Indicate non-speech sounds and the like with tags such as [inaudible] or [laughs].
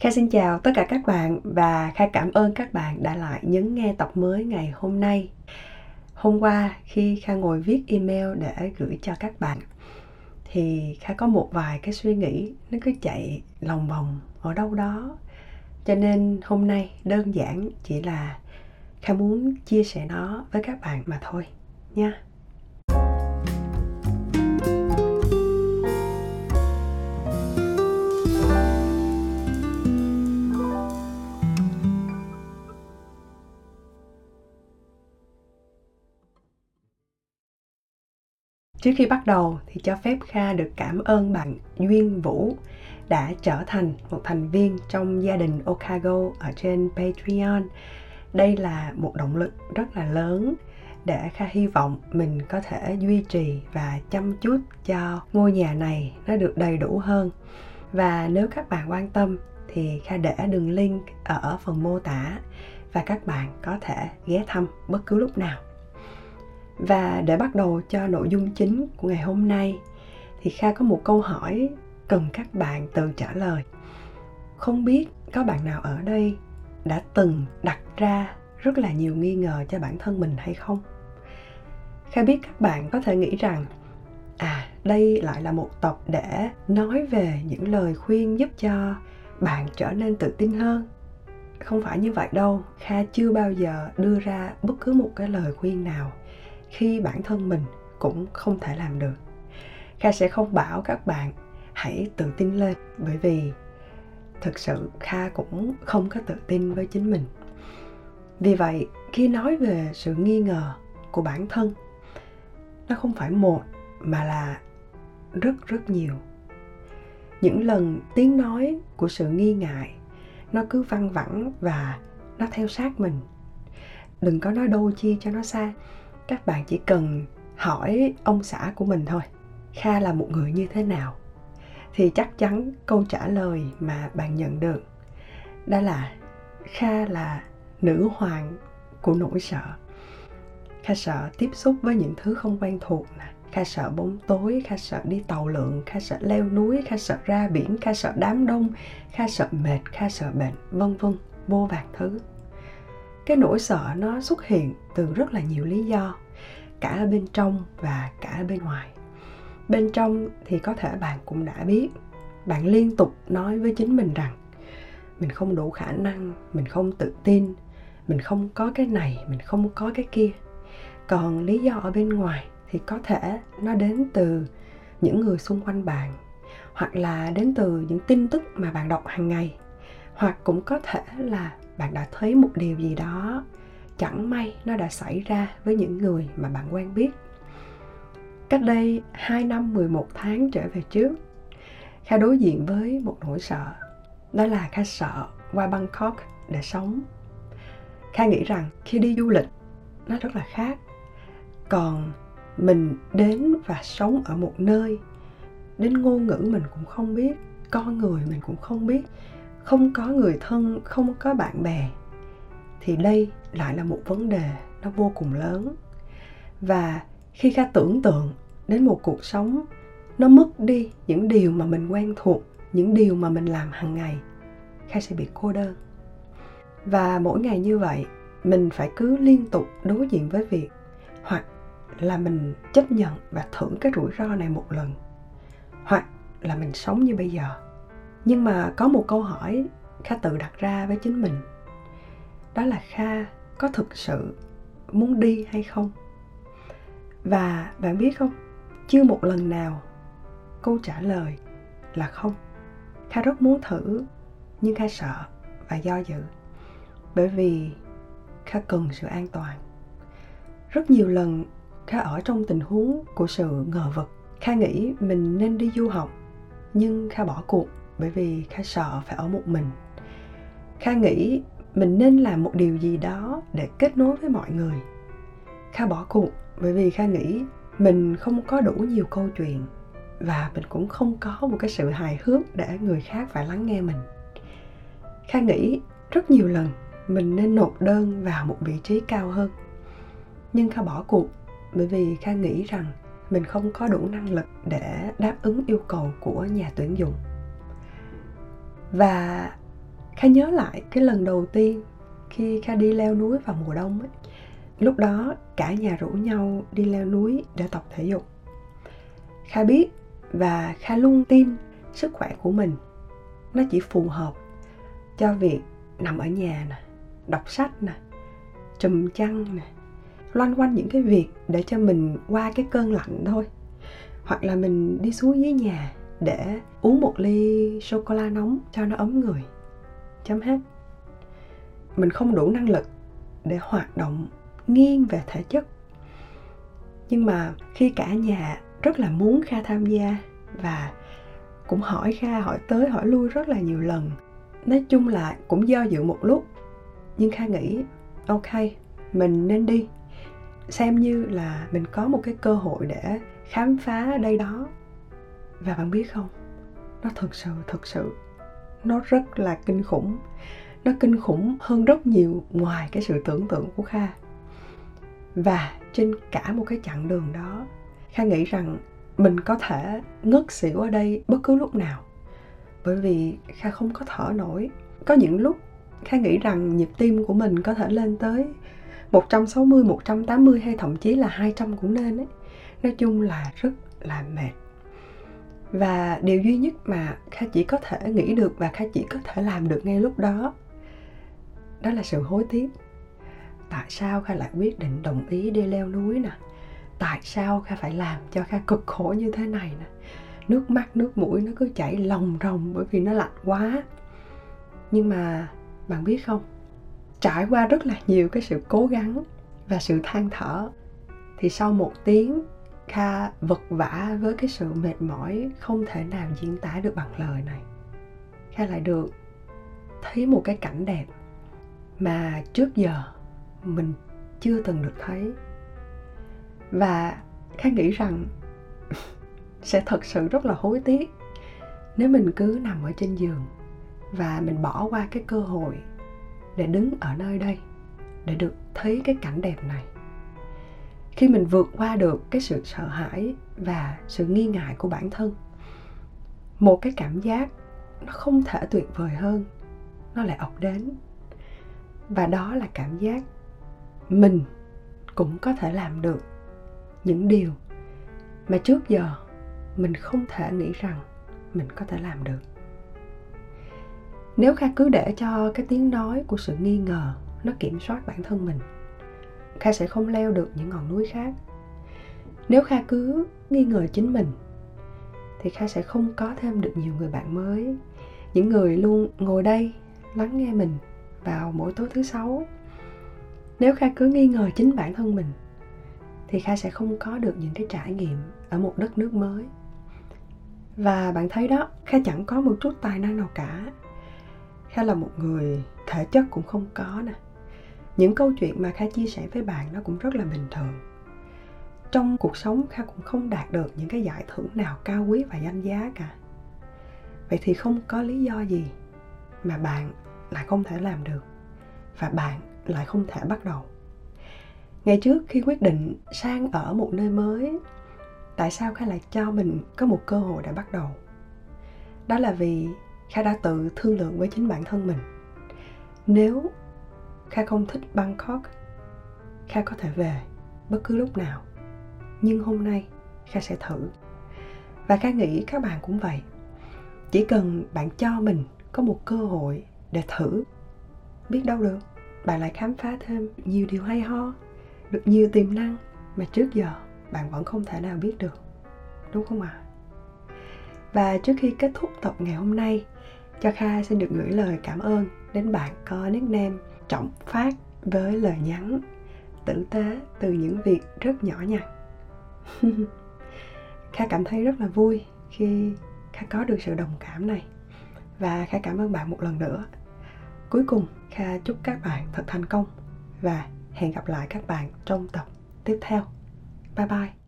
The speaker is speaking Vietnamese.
Kha xin chào tất cả các bạn và Kha cảm ơn các bạn đã lại nhấn nghe tập mới ngày hôm nay. Hôm qua khi Kha ngồi viết email để gửi cho các bạn, thì Kha có một vài cái suy nghĩ, nó cứ chạy lòng vòng ở đâu đó. Cho nên hôm nay đơn giản chỉ là Kha muốn chia sẻ nó với các bạn mà thôi nha. Trước khi bắt đầu thì cho phép Kha được cảm ơn bạn Duyên Vũ đã trở thành một thành viên trong gia đình Okago ở trên Patreon. Đây là một động lực rất là lớn để Kha hy vọng mình có thể duy trì và chăm chút cho ngôi nhà này nó được đầy đủ hơn. Và nếu các bạn quan tâm thì Kha để đường link ở phần mô tả và các bạn có thể ghé thăm bất cứ lúc nào. Và để bắt đầu cho nội dung chính của ngày hôm nay, thì Kha có một câu hỏi cần các bạn tự trả lời. Không biết có bạn nào ở đây đã từng đặt ra rất là nhiều nghi ngờ cho bản thân mình hay không? Kha biết các bạn có thể nghĩ rằng à đây lại là một tập để nói về những lời khuyên giúp cho bạn trở nên tự tin hơn không phải như vậy đâu, kha chưa bao giờ đưa ra bất cứ một cái lời khuyên nào khi bản thân mình cũng không thể làm được. Kha sẽ không bảo các bạn hãy tự tin lên, bởi vì thực sự kha cũng không có tự tin với chính mình. Vì vậy, khi nói về sự nghi ngờ của bản thân, nó không phải một mà là rất rất nhiều. Những lần tiếng nói của sự nghi ngại, nó cứ văng vẳng và nó theo sát mình. Đừng có nói đôi chi cho nó xa các bạn chỉ cần hỏi ông xã của mình thôi, kha là một người như thế nào, thì chắc chắn câu trả lời mà bạn nhận được đó là kha là nữ hoàng của nỗi sợ. Kha sợ tiếp xúc với những thứ không quen thuộc nè, kha sợ bóng tối, kha sợ đi tàu lượn, kha sợ leo núi, kha sợ ra biển, kha sợ đám đông, kha sợ mệt, kha sợ bệnh, vân vân, vô vàn thứ cái nỗi sợ nó xuất hiện từ rất là nhiều lý do, cả ở bên trong và cả ở bên ngoài. Bên trong thì có thể bạn cũng đã biết, bạn liên tục nói với chính mình rằng, mình không đủ khả năng, mình không tự tin, mình không có cái này, mình không có cái kia. Còn lý do ở bên ngoài thì có thể nó đến từ những người xung quanh bạn, hoặc là đến từ những tin tức mà bạn đọc hàng ngày, hoặc cũng có thể là bạn đã thấy một điều gì đó. Chẳng may nó đã xảy ra với những người mà bạn quen biết. Cách đây 2 năm 11 tháng trở về trước, Kha đối diện với một nỗi sợ. Đó là Kha sợ qua Bangkok để sống. Kha nghĩ rằng khi đi du lịch, nó rất là khác. Còn mình đến và sống ở một nơi, đến ngôn ngữ mình cũng không biết, con người mình cũng không biết không có người thân, không có bạn bè, thì đây lại là một vấn đề nó vô cùng lớn. Và khi kha tưởng tượng đến một cuộc sống, nó mất đi những điều mà mình quen thuộc, những điều mà mình làm hàng ngày, kha sẽ bị cô đơn. Và mỗi ngày như vậy, mình phải cứ liên tục đối diện với việc hoặc là mình chấp nhận và thử cái rủi ro này một lần, hoặc là mình sống như bây giờ nhưng mà có một câu hỏi kha tự đặt ra với chính mình. Đó là kha, có thực sự muốn đi hay không? Và bạn biết không, chưa một lần nào câu trả lời là không. Kha rất muốn thử, nhưng kha sợ và do dự. Bởi vì kha cần sự an toàn. Rất nhiều lần kha ở trong tình huống của sự ngờ vực. Kha nghĩ mình nên đi du học, nhưng kha bỏ cuộc bởi vì kha sợ phải ở một mình. Kha nghĩ mình nên làm một điều gì đó để kết nối với mọi người. Kha bỏ cuộc bởi vì kha nghĩ mình không có đủ nhiều câu chuyện và mình cũng không có một cái sự hài hước để người khác phải lắng nghe mình. Kha nghĩ rất nhiều lần mình nên nộp đơn vào một vị trí cao hơn. Nhưng kha bỏ cuộc bởi vì kha nghĩ rằng mình không có đủ năng lực để đáp ứng yêu cầu của nhà tuyển dụng và kha nhớ lại cái lần đầu tiên khi kha đi leo núi vào mùa đông ấy. Lúc đó cả nhà rủ nhau đi leo núi để tập thể dục. Kha biết và kha luôn tin sức khỏe của mình nó chỉ phù hợp cho việc nằm ở nhà nè, đọc sách nè trùm chăn nè, loanh quanh những cái việc để cho mình qua cái cơn lạnh thôi. Hoặc là mình đi xuống dưới nhà để uống một ly sô cô la nóng cho nó ấm người. Chấm hết. Mình không đủ năng lực để hoạt động nghiêng về thể chất. Nhưng mà khi cả nhà rất là muốn kha tham gia và cũng hỏi kha, hỏi tới, hỏi lui rất là nhiều lần. Nói chung là cũng do dự một lúc. Nhưng kha nghĩ, ok, mình nên đi. Xem như là mình có một cái cơ hội để khám phá đây đó và bạn biết không? Nó thật sự thật sự nó rất là kinh khủng. Nó kinh khủng hơn rất nhiều ngoài cái sự tưởng tượng của kha. Và trên cả một cái chặng đường đó kha nghĩ rằng mình có thể ngất xỉu ở đây bất cứ lúc nào. Bởi vì kha không có thở nổi. Có những lúc kha nghĩ rằng nhịp tim của mình có thể lên tới 160, 180 hay thậm chí là 200 cũng nên ấy. Nói chung là rất là mệt. Và điều duy nhất mà Kha chỉ có thể nghĩ được và Kha chỉ có thể làm được ngay lúc đó đó là sự hối tiếc. Tại sao Kha lại quyết định đồng ý đi leo núi nè? Tại sao Kha phải làm cho Kha cực khổ như thế này nè? Nước mắt, nước mũi nó cứ chảy lòng ròng bởi vì nó lạnh quá. Nhưng mà bạn biết không? trải qua rất là nhiều cái sự cố gắng và sự than thở thì sau một tiếng kha vật vã với cái sự mệt mỏi không thể nào diễn tả được bằng lời này. Kha lại được thấy một cái cảnh đẹp mà trước giờ mình chưa từng được thấy. Và kha nghĩ rằng [laughs] sẽ thật sự rất là hối tiếc nếu mình cứ nằm ở trên giường và mình bỏ qua cái cơ hội để đứng ở nơi đây để được thấy cái cảnh đẹp này khi mình vượt qua được cái sự sợ hãi và sự nghi ngại của bản thân, một cái cảm giác nó không thể tuyệt vời hơn, nó lại ập đến. Và đó là cảm giác mình cũng có thể làm được những điều mà trước giờ mình không thể nghĩ rằng mình có thể làm được. Nếu kha cứ để cho cái tiếng nói của sự nghi ngờ nó kiểm soát bản thân mình kha sẽ không leo được những ngọn núi khác. Nếu kha cứ nghi ngờ chính mình, thì kha sẽ không có thêm được nhiều người bạn mới. Những người luôn ngồi đây lắng nghe mình vào mỗi tối thứ sáu. Nếu kha cứ nghi ngờ chính bản thân mình, thì kha sẽ không có được những cái trải nghiệm ở một đất nước mới. Và bạn thấy đó, kha chẳng có một chút tài năng nào cả. Kha là một người thể chất cũng không có nè những câu chuyện mà kha chia sẻ với bạn nó cũng rất là bình thường. Trong cuộc sống, kha cũng không đạt được những cái giải thưởng nào cao quý và danh giá cả. Vậy thì không có lý do gì mà bạn lại không thể làm được và bạn lại không thể bắt đầu. Ngày trước khi quyết định sang ở một nơi mới, tại sao kha lại cho mình có một cơ hội để bắt đầu? Đó là vì kha đã tự thương lượng với chính bản thân mình. Nếu kha không thích bangkok. Kha có thể về bất cứ lúc nào. Nhưng hôm nay, kha sẽ thử. Và kha nghĩ các bạn cũng vậy. Chỉ cần bạn cho mình có một cơ hội để thử. Biết đâu được, bạn lại khám phá thêm nhiều điều hay ho, được nhiều tiềm năng mà trước giờ bạn vẫn không thể nào biết được. Đúng không ạ? À? và trước khi kết thúc tập ngày hôm nay, cho Kha xin được gửi lời cảm ơn đến bạn có nickname Trọng Phát với lời nhắn tử tế từ những việc rất nhỏ nhặt. [laughs] Kha cảm thấy rất là vui khi Kha có được sự đồng cảm này và Kha cảm ơn bạn một lần nữa. Cuối cùng, Kha chúc các bạn thật thành công và hẹn gặp lại các bạn trong tập tiếp theo. Bye bye!